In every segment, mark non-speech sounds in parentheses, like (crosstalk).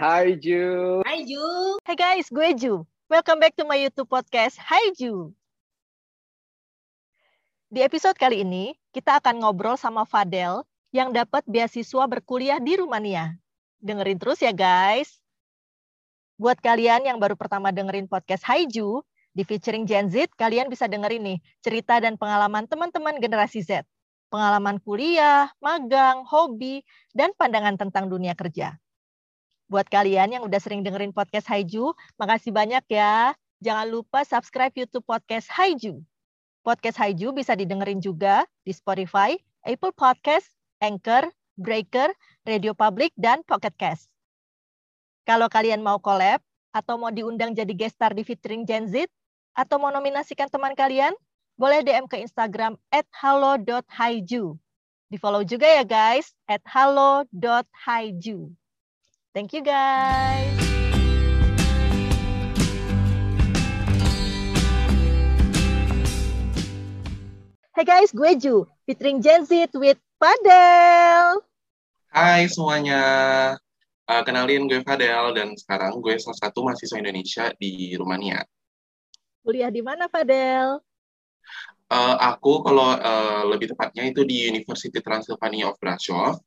Hai Ju. Hai Ju. Hai guys, gue Ju. Welcome back to my YouTube podcast. Hai Ju. Di episode kali ini, kita akan ngobrol sama Fadel yang dapat beasiswa berkuliah di Rumania. Dengerin terus ya guys. Buat kalian yang baru pertama dengerin podcast Hai Ju, di featuring Gen Z, kalian bisa dengerin nih cerita dan pengalaman teman-teman generasi Z. Pengalaman kuliah, magang, hobi, dan pandangan tentang dunia kerja. Buat kalian yang udah sering dengerin podcast Haiju, makasih banyak ya. Jangan lupa subscribe YouTube podcast Haiju. Podcast Haiju bisa didengerin juga di Spotify, Apple Podcast, Anchor, Breaker, Radio Public, dan Pocket Cast. Kalau kalian mau collab atau mau diundang jadi guest star di featuring Gen Z, atau mau nominasikan teman kalian, boleh DM ke Instagram at halo.haiju. Di follow juga ya guys, at halo.haiju. Thank you guys. Hey guys, gue Ju, featuring Gen Z with Fadel. Hai semuanya, uh, kenalin gue Fadel dan sekarang gue salah satu mahasiswa Indonesia di Rumania. Kuliah di mana Fadel? Uh, aku kalau uh, lebih tepatnya itu di University Transylvania of Brasov.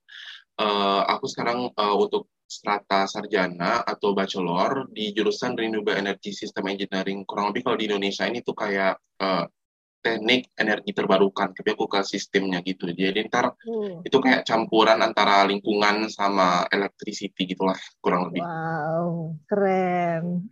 Uh, aku sekarang uh, untuk strata sarjana atau bachelor di jurusan Renewable Energy System Engineering. Kurang lebih kalau di Indonesia ini tuh kayak uh, teknik energi terbarukan, tapi aku ke sistemnya gitu. Jadi ntar hmm. itu kayak campuran antara lingkungan sama electricity gitulah kurang lebih. Wow, keren.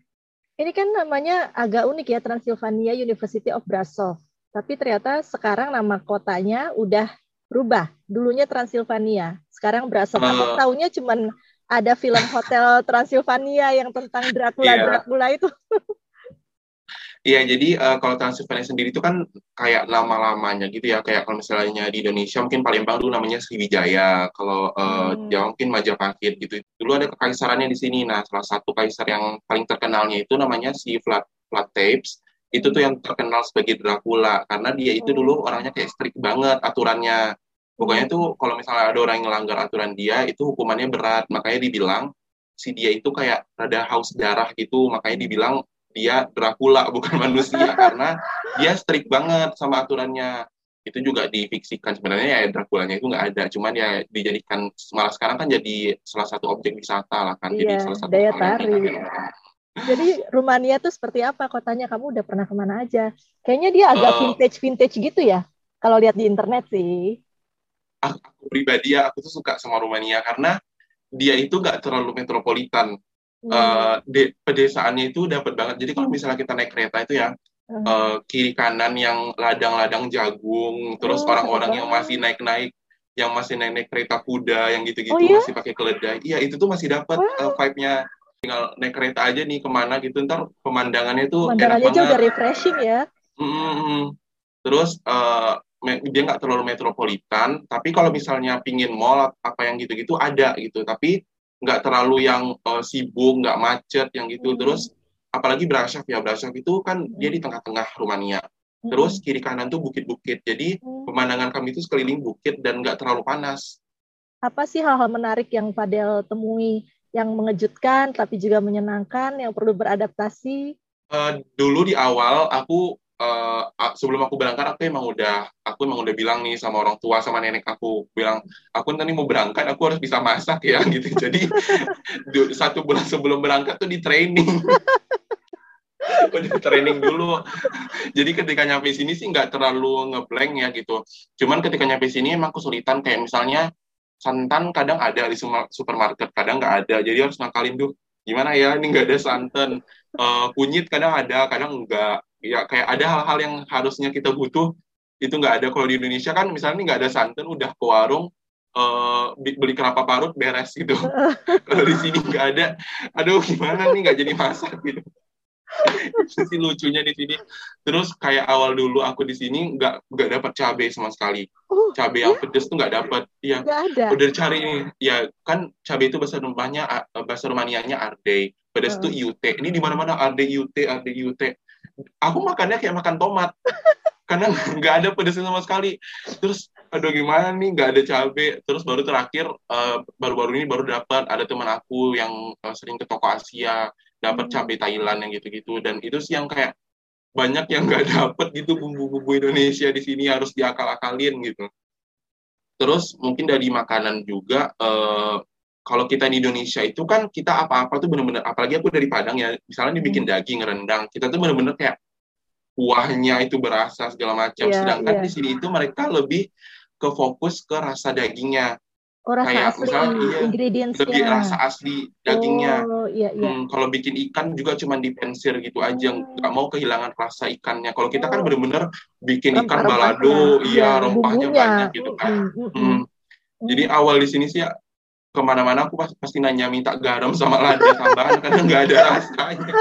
Ini kan namanya agak unik ya, Transylvania University of Brasov. Tapi ternyata sekarang nama kotanya udah berubah. Dulunya Transylvania, sekarang Brasov. Uh, aku tahunya cuman ada film Hotel Transylvania yang tentang Dracula yeah. Dracula itu. (laughs) Iya, jadi uh, kalau Transylvania sendiri itu kan kayak nama-lamanya gitu ya, kayak kalau misalnya di Indonesia mungkin Palembang dulu namanya Sriwijaya, kalau uh, hmm. Jawa mungkin Majapahit gitu. Dulu ada kekaisarannya di sini. Nah, salah satu kaisar yang paling terkenalnya itu namanya si Vlad Vlad Tepes. Itu tuh yang terkenal sebagai Dracula karena dia itu dulu hmm. orangnya kayak strict banget aturannya. Pokoknya tuh kalau misalnya ada orang yang melanggar aturan dia itu hukumannya berat. Makanya dibilang si dia itu kayak rada haus darah gitu, makanya dibilang dia Dracula (laughs) bukan manusia. Karena dia strict banget sama aturannya. Itu juga difiksikan. Sebenarnya ya Dracula-nya itu nggak ada. Cuman ya dijadikan malah sekarang kan jadi salah satu objek wisata lah kan. Iya, jadi salah satu daya tarik. jadi Rumania tuh seperti apa? Kotanya kamu udah pernah ke mana aja? Kayaknya dia agak uh, vintage vintage gitu ya kalau lihat di internet sih aku pribadi ya aku tuh suka sama Rumania karena dia itu nggak terlalu metropolitan uh, de pedesaannya itu dapat banget. Jadi kalau misalnya kita naik kereta itu ya uh. Uh, kiri kanan yang ladang-ladang jagung, terus orang-orang oh, yang masih naik-naik, yang masih naik-naik kereta kuda, yang gitu-gitu oh, iya? masih pakai keledai. Iya itu tuh masih dapat uh, vibe-nya. Tinggal naik kereta aja nih ke mana gitu, ntar pemandangannya tuh pemandangannya enak banget. udah refreshing ya. Mm -hmm. Terus uh, dia nggak terlalu metropolitan, tapi kalau misalnya pingin mall apa yang gitu-gitu ada gitu. Tapi nggak terlalu yang uh, sibuk, nggak macet, yang gitu. Hmm. Terus apalagi Brasov ya, Brasov itu kan dia di tengah-tengah Rumania. Hmm. Terus kiri kanan tuh bukit-bukit. Jadi hmm. pemandangan kami itu sekeliling bukit dan nggak terlalu panas. Apa sih hal-hal menarik yang Fadel temui yang mengejutkan tapi juga menyenangkan yang perlu beradaptasi? Uh, dulu di awal aku uh, sebelum aku berangkat aku emang udah aku emang udah bilang nih sama orang tua sama nenek aku. Bilang aku nanti mau berangkat aku harus bisa masak ya (laughs) gitu. Jadi satu bulan sebelum berangkat tuh di training. (laughs) Udah training dulu. Jadi ketika nyampe sini sih nggak terlalu ngeblank ya gitu. Cuman ketika nyampe sini emang kesulitan kayak misalnya santan kadang ada di supermarket kadang nggak ada. Jadi harus nakalin tuh gimana ya ini nggak ada santan. Uh, kunyit kadang ada kadang enggak ya kayak ada hal-hal yang harusnya kita butuh itu nggak ada. Kalau di Indonesia kan misalnya nggak ada santan udah ke warung uh, beli kelapa parut beres gitu. (laughs) Kalau di sini nggak ada. Aduh gimana nih nggak jadi masak gitu. Itu sih lucunya di sini. Terus kayak awal dulu aku di sini nggak nggak dapat cabai sama sekali. Oh, cabai yang pedes tuh nggak dapat ya udah cari ya kan cabai itu bahasa rumahnya bahasa Rumanianya arde pedes uh. tuh iut ini di mana mana arde iut arde iut aku makannya kayak makan tomat. (laughs) Karena nggak ada pedesnya sama sekali. Terus aduh gimana nih? Nggak ada cabe. Terus baru terakhir uh, baru-baru ini baru dapat ada teman aku yang uh, sering ke toko Asia dapat hmm. cabe Thailand yang gitu-gitu. Dan itu sih yang kayak banyak yang nggak (laughs) dapet gitu bumbu-bumbu Indonesia di sini harus diakal-akalin gitu. Terus mungkin dari makanan juga uh, kalau kita di Indonesia itu kan kita apa-apa tuh bener-bener apalagi aku dari Padang ya misalnya dibikin hmm. daging rendang kita tuh bener-bener kayak kuahnya itu berasa segala macam yeah, sedangkan yeah. di sini itu mereka lebih ke fokus ke rasa dagingnya. Oh, rasa kayak asli, misalnya iya, lebih rasa asli dagingnya. Oh, iya, iya. Hmm, kalau bikin ikan juga cuma dipensir gitu aja, hmm. nggak mau kehilangan rasa ikannya. Kalau kita kan oh. bener-bener bikin Rempah ikan balado, iya ya, rempahnya banyak gitu kan. Hmm, hmm, hmm. Hmm. Jadi awal di sini sih ya, ke mana-mana aku pasti, pasti nanya minta garam sama lada tambahan karena nggak ada rasanya.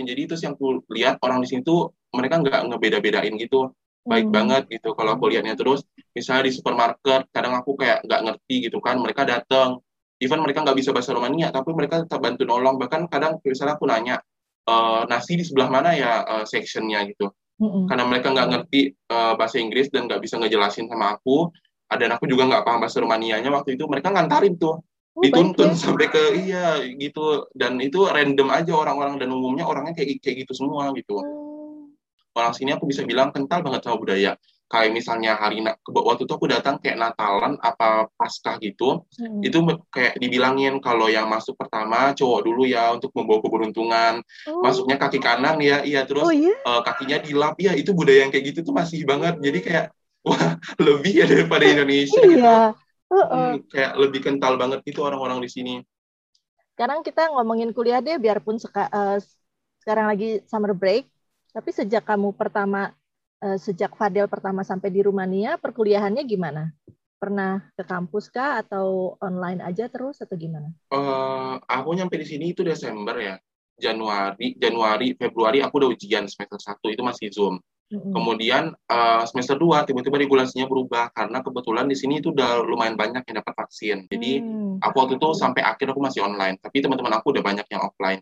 Jadi itu sih yang aku lihat orang di sini tuh mereka nggak ngebeda-bedain gitu baik hmm. banget gitu kalau aku lihatnya terus misalnya di supermarket kadang aku kayak nggak ngerti gitu kan mereka datang even mereka nggak bisa bahasa Romania tapi mereka tetap bantu nolong bahkan kadang misalnya aku nanya e, nasi di sebelah mana ya uh, sectionnya gitu hmm. karena mereka nggak ngerti uh, bahasa Inggris dan nggak bisa ngejelasin sama aku dan aku juga nggak paham bahasa Romanianya waktu itu. Mereka ngantarin tuh. Oh, dituntun ya. sampai ke iya gitu. Dan itu random aja orang-orang. Dan umumnya orangnya kayak kayak gitu semua gitu. Hmm. Orang sini aku bisa bilang kental banget sama budaya. Kayak misalnya hari waktu itu aku datang kayak Natalan apa Paskah gitu. Hmm. itu kayak dibilangin kalau yang masuk pertama cowok dulu ya untuk membawa keberuntungan. Oh. masuknya kaki kanan ya iya. Terus oh, yeah? Iya? uh, kakinya dilap. Ya itu budaya yang kayak gitu tuh masih banget. Jadi kayak wah lebih ya daripada (laughs) Indonesia gitu. iya. uh -uh. Hmm, kayak lebih kental banget itu orang-orang di sini sekarang kita ngomongin kuliah deh biarpun seka, uh, sekarang lagi summer break tapi sejak kamu pertama, uh, sejak Fadel pertama sampai di Rumania, perkuliahannya gimana? Pernah ke kampus kah atau online aja terus atau gimana? Uh, aku nyampe di sini itu Desember ya. Januari, Januari, Februari aku udah ujian semester 1 itu masih Zoom. Mm-hmm. Kemudian uh, semester 2 tiba-tiba regulasinya berubah karena kebetulan di sini itu udah lumayan banyak yang dapat vaksin. Jadi mm. aku waktu itu sampai akhir aku masih online, tapi teman-teman aku udah banyak yang offline.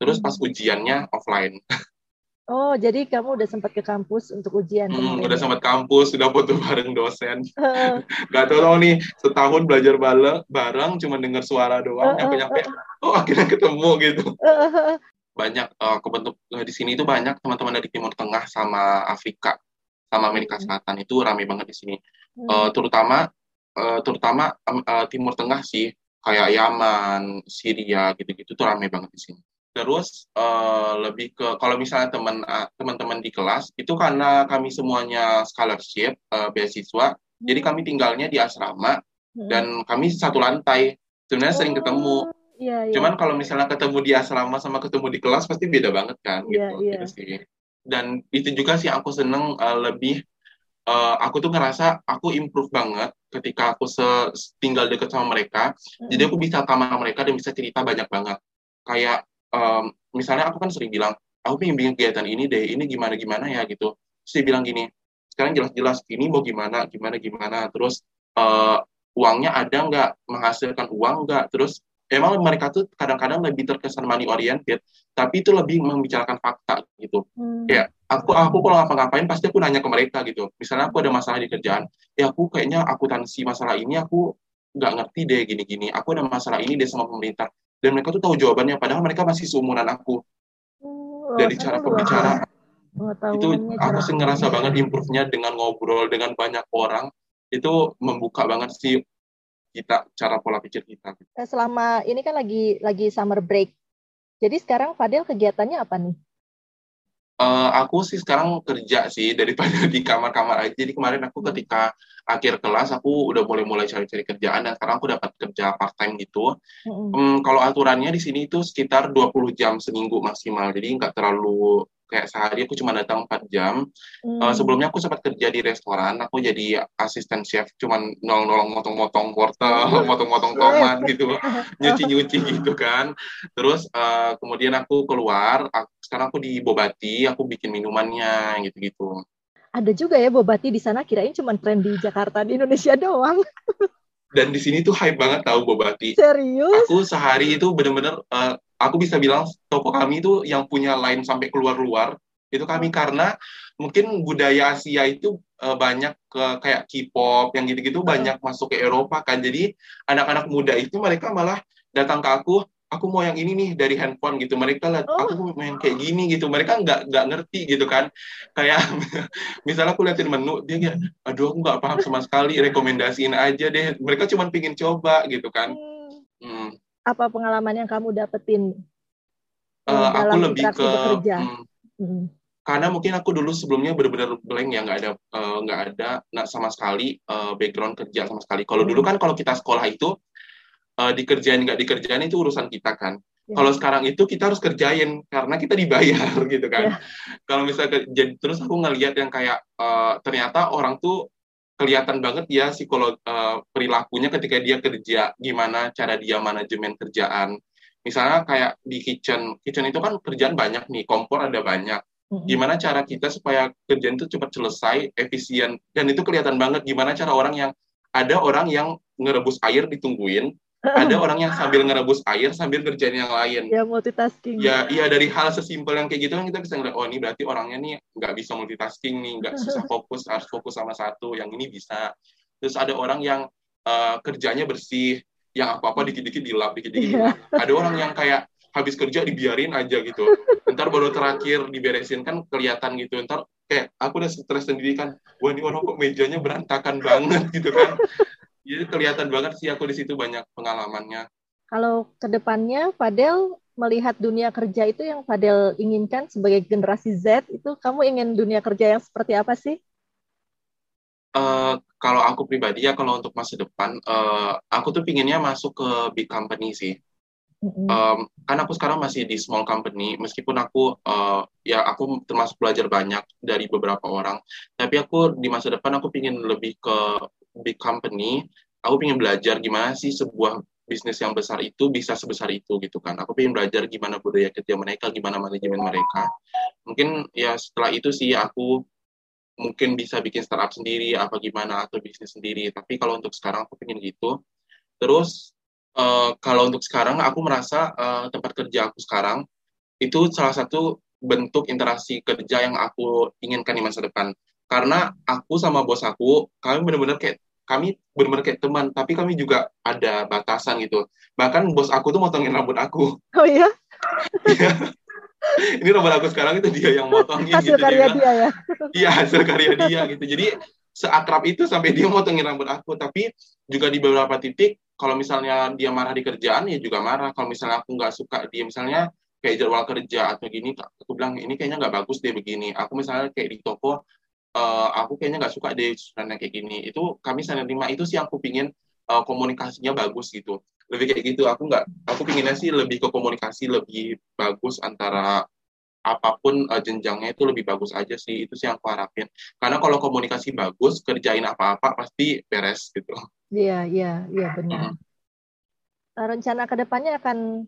Terus pas ujiannya offline. Oh, jadi kamu udah sempat ke kampus untuk ujian? Hmm, udah sempat kampus, sudah foto bareng dosen. Uh. Gak tau tau nih, setahun belajar bareng, bareng cuma dengar suara doang, nyampe-nyampe, oh akhirnya ketemu gitu. Banyak uh, kebentuk uh, di sini itu banyak teman-teman dari Timur Tengah sama Afrika, sama Amerika hmm. Selatan itu ramai banget di sini. Uh, terutama, uh, terutama uh, Timur Tengah sih, kayak Yaman, Syria gitu-gitu tuh ramai banget di sini terus uh, lebih ke kalau misalnya teman uh, teman-teman di kelas itu karena kami semuanya scholarship uh, beasiswa hmm. jadi kami tinggalnya di asrama hmm. dan kami satu lantai sebenarnya oh, sering ketemu iya, iya. cuman kalau misalnya ketemu di asrama sama ketemu di kelas pasti beda banget kan iya, gitu, iya. gitu sih dan itu juga sih aku seneng uh, lebih uh, aku tuh ngerasa aku improve banget ketika aku tinggal deket sama mereka hmm. jadi aku bisa kamar mereka dan bisa cerita banyak banget kayak um, misalnya aku kan sering bilang aku pengen bikin kegiatan ini deh ini gimana gimana ya gitu terus dia bilang gini sekarang jelas-jelas ini mau gimana gimana gimana terus uh, uangnya ada nggak menghasilkan uang nggak terus emang mereka tuh kadang-kadang lebih terkesan money oriented tapi itu lebih membicarakan fakta gitu. Hmm. kayak aku aku kalau ngapa-ngapain pasti aku nanya ke mereka gitu. Misalnya aku ada masalah di kerjaan ya aku kayaknya akuntansi masalah ini aku nggak ngerti deh gini-gini. Aku ada masalah ini deh sama pemerintah. Dan mereka tuh tahu jawabannya padahal mereka masih seumuran aku. Oh, dari cara pembicaraan itu aku sih ngerasa banget improve-nya dengan ngobrol dengan banyak orang itu membuka banget sih kita cara pola pikir kita. Eh, selama ini kan lagi lagi summer break. Jadi sekarang Fadil kegiatannya apa nih? Uh, aku sih sekarang kerja sih daripada (laughs) di kamar-kamar aja. Jadi kemarin aku ketika akhir kelas aku udah mulai-mulai cari-cari kerjaan dan sekarang aku dapat kerja part time gitu. Hmm. Um, kalau aturannya di sini itu sekitar 20 jam seminggu maksimal. Jadi nggak terlalu kayak sehari aku cuma datang 4 jam. Hmm. Uh, sebelumnya aku sempat kerja di restoran, aku jadi asisten chef, cuman nolong-nolong motong-motong wortel, (laughs) motong-motong tomat gitu, (laughs) nyuci-nyuci gitu kan. Terus uh, kemudian aku keluar, aku, sekarang aku di Bobati, aku bikin minumannya gitu-gitu. Ada juga ya Bobati di sana, kirain cuma tren di Jakarta, di Indonesia doang. Dan di sini tuh hype banget tahu Bobati. Serius? Aku sehari itu bener-bener uh, aku bisa bilang toko kami itu yang punya line sampai keluar-luar itu kami karena mungkin budaya Asia itu uh, banyak ke kayak K-pop yang gitu-gitu uh. banyak masuk ke Eropa kan. Jadi anak-anak muda itu mereka malah datang ke aku aku mau yang ini nih dari handphone gitu. Mereka lihat oh. aku mau yang kayak gini gitu. Mereka nggak nggak ngerti gitu kan. Kayak (laughs) misalnya aku liatin menu dia kayak aduh aku nggak paham sama sekali rekomendasiin aja deh. Mereka cuma pingin coba gitu kan. Hmm. Hmm. apa pengalaman yang kamu dapetin uh, aku lebih ke hmm, hmm karena mungkin aku dulu sebelumnya benar-benar blank ya nggak ada eh, nggak uh, ada nah, sama sekali uh, background kerja sama sekali. Kalau dulu kan kalau kita sekolah itu uh, dikerjain nggak dikerjain itu urusan kita kan. Yeah. Kalau sekarang itu kita harus kerjain karena kita dibayar (laughs) gitu kan. Yeah. Kalau misalnya terus aku ngelihat yang kayak uh, ternyata orang tuh kelihatan banget ya psikolog uh, perilakunya ketika dia kerja gimana cara dia manajemen kerjaan. Misalnya kayak di kitchen, kitchen itu kan kerjaan banyak nih, kompor ada banyak Gimana cara kita supaya kerjaan itu cepat selesai, efisien, dan itu kelihatan banget gimana cara orang yang ada orang yang ngerebus air ditungguin, ada orang yang sambil ngerebus air sambil kerjaan yang lain. Ya multitasking. Ya iya dari hal sesimpel yang kayak gitu kan kita bisa ngeliat oh ini berarti orangnya nih nggak bisa multitasking nih, nggak susah (laughs) fokus harus fokus sama satu, yang ini bisa. Terus ada orang yang uh, kerjanya bersih, yang apa-apa dikit-dikit dilap, dikit-dikit dilap. Iya. Ada orang yang kayak habis kerja dibiarin aja gitu ntar baru terakhir diberesin kan kelihatan gitu ntar kayak aku udah stres sendiri kan wah ini orang kok mejanya berantakan banget gitu kan kelihatan banget sih aku di situ banyak pengalamannya kalau ke depannya Fadel melihat dunia kerja itu yang Fadel inginkan sebagai generasi Z itu kamu ingin dunia kerja yang seperti apa sih? Uh, kalau aku pribadi ya kalau untuk masa depan, uh, aku tuh pinginnya masuk ke big company sih. Um, kan aku sekarang masih di small company, meskipun aku uh, ya aku termasuk belajar banyak dari beberapa orang, tapi aku di masa depan aku ingin lebih ke big company. Aku ingin belajar gimana sih sebuah bisnis yang besar itu bisa sebesar itu gitu kan. Aku ingin belajar gimana budaya kerja mereka, gimana manajemen mereka. Mungkin ya setelah itu sih aku mungkin bisa bikin startup sendiri apa gimana atau bisnis sendiri. Tapi kalau untuk sekarang aku ingin gitu. Terus uh, kalau untuk sekarang aku merasa uh, tempat kerja aku sekarang itu salah satu bentuk interaksi kerja yang aku inginkan di masa depan. Karena aku sama bos aku, kami benar-benar kayak kami benar-benar kayak teman, tapi kami juga ada batasan gitu. Bahkan bos aku tuh motongin rambut aku. (laughs) Oh iya? Ini rambut aku sekarang itu dia yang motongin hasil gitu. karya dia ya? (laughs) Iya, hasil karya dia gitu. Jadi seakrab itu sampai dia motongin rambut aku. Tapi juga di beberapa titik kalau misalnya dia marah di kerjaan ya juga marah kalau misalnya aku nggak suka dia misalnya kayak jadwal kerja atau gini aku bilang ini kayaknya nggak bagus deh begini aku misalnya kayak di toko uh, aku kayaknya nggak suka deh susunannya kayak gini. Itu kami saling terima itu sih aku pingin uh, komunikasinya bagus gitu. Lebih kayak gitu. Aku nggak aku pinginnya sih lebih ke komunikasi lebih bagus antara apa pun uh, jenjangnya itu lebih bagus aja sih. Itu sih yang aku harapin. Karena kalau komunikasi bagus kerjain apa-apa pasti beres gitu. Iya, iya, iya benar. Uh, Rencana ke depannya akan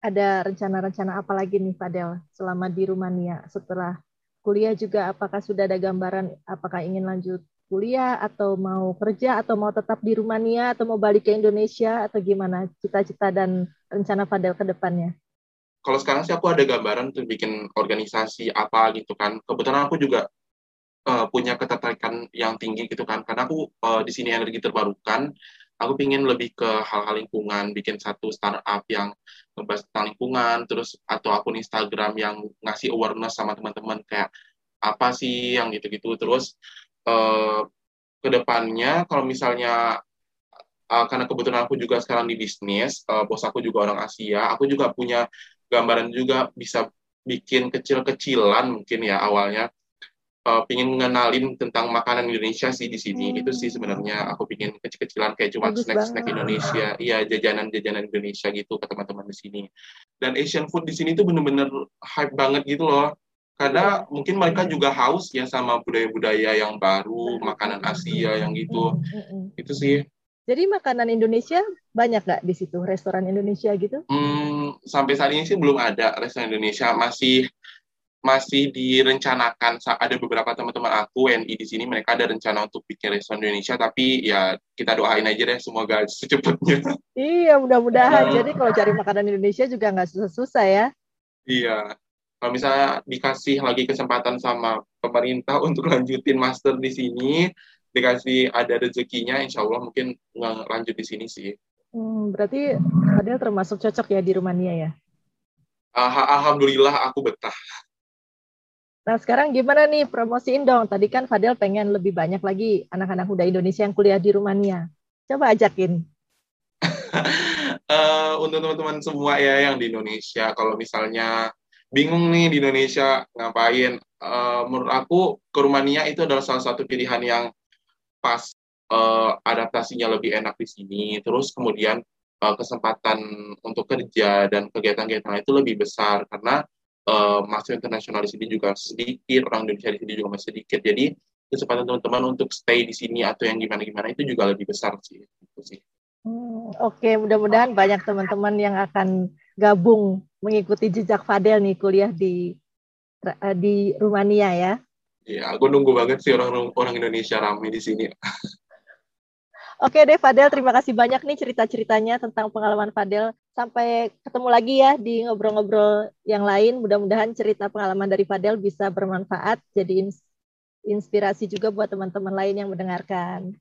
ada rencana-rencana apa lagi nih Fadel selama di Rumania setelah kuliah juga apakah sudah ada gambaran apakah ingin lanjut kuliah atau mau kerja atau mau tetap di Rumania atau mau balik ke Indonesia atau gimana cita-cita dan rencana Fadel ke depannya? Kalau sekarang sih aku ada gambaran untuk bikin organisasi apa gitu kan. Kebetulan aku juga uh, punya ketertarikan yang tinggi gitu kan karena aku uh, di sini energi terbarukan aku ingin lebih ke hal-hal lingkungan bikin satu startup yang ngebahas tentang lingkungan terus atau akun Instagram yang ngasih awareness sama teman-teman kayak apa sih yang gitu-gitu. Terus uh, ke depannya kalau misalnya uh, karena kebetulan aku juga sekarang di bisnis uh, bos aku juga orang Asia aku juga punya gambaran juga bisa bikin kecil-kecilan mungkin ya awalnya uh, pingin ngenalin tentang makanan Indonesia sih di sini. Hmm. itu sih sebenarnya aku pingin kecil-kecilan kayak cuma snack-snack Indonesia. Iya jajanan-jajanan Indonesia gitu ke teman-teman di sini. Dan Asian food di sini tuh bener-bener hype banget gitu loh. Karena hmm. mungkin mereka juga haus ya sama budaya-budaya yang baru makanan Asia yang gitu. Hmm. itu sih. Jadi makanan Indonesia banyak nggak di situ? Restoran Indonesia gitu? Hmm, sampai saat ini sih belum ada restoran Indonesia. Masih masih direncanakan ada beberapa teman-teman aku WNI di sini mereka ada rencana untuk bikin restoran Indonesia tapi ya kita doain aja deh semoga (laughs) secepatnya iya mudah-mudahan jadi kalau cari makanan Indonesia juga nggak susah-susah ya iya kalau misalnya dikasih lagi kesempatan sama pemerintah (laughs) untuk lanjutin master di sini, dikasih ada rezekinya, insya Allah mungkin nggak lanjut di sini sih. Hmm, berarti Fadel termasuk cocok ya di Rumania ya? Alhamdulillah aku betah. Nah sekarang gimana nih promosiin dong? Tadi kan Fadel pengen lebih banyak lagi anak-anak muda Indonesia yang kuliah di Rumania. Coba ajakin. uh, (laughs) untuk teman-teman semua ya yang di Indonesia, kalau misalnya bingung nih di Indonesia ngapain, uh, menurut aku ke Rumania itu adalah salah satu pilihan yang pas uh, adaptasinya lebih enak di sini. Terus kemudian uh, kesempatan untuk kerja dan kegiatan-kegiatan itu lebih besar karena uh, mahasiswa internasional di sini juga sedikit, orang Indonesia di sini juga masih sedikit. Jadi kesempatan teman-teman untuk stay di sini atau yang gimana-gimana itu juga lebih besar sih. Itu sih. Hmm, Oke, okay. mudah-mudahan banyak teman-teman yang akan gabung mengikuti jejak Fadel nih kuliah di eh, di Rumania ya. Iya, aku nunggu banget sih orang orang Indonesia ramai di sini. (laughs) Oke deh Fadel, terima kasih banyak nih cerita-ceritanya tentang pengalaman Fadel. Sampai ketemu lagi ya di ngobrol-ngobrol yang lain. Mudah-mudahan cerita pengalaman dari Fadel bisa bermanfaat, jadi inspirasi juga buat teman-teman lain yang mendengarkan.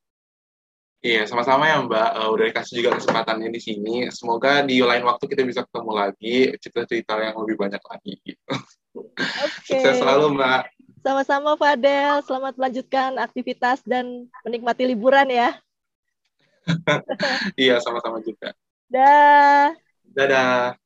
Iya, sama-sama ya Mbak. Uh, udah dikasih juga kesempatannya di sini. Semoga di lain waktu kita bisa ketemu lagi, cerita-cerita yang lebih banyak lagi. Gitu. Okay. Sukses selalu Mbak. Sama-sama Fadel. Selamat melanjutkan aktivitas dan menikmati liburan ya. (laughs) iya, sama-sama juga. Dah. Dadah.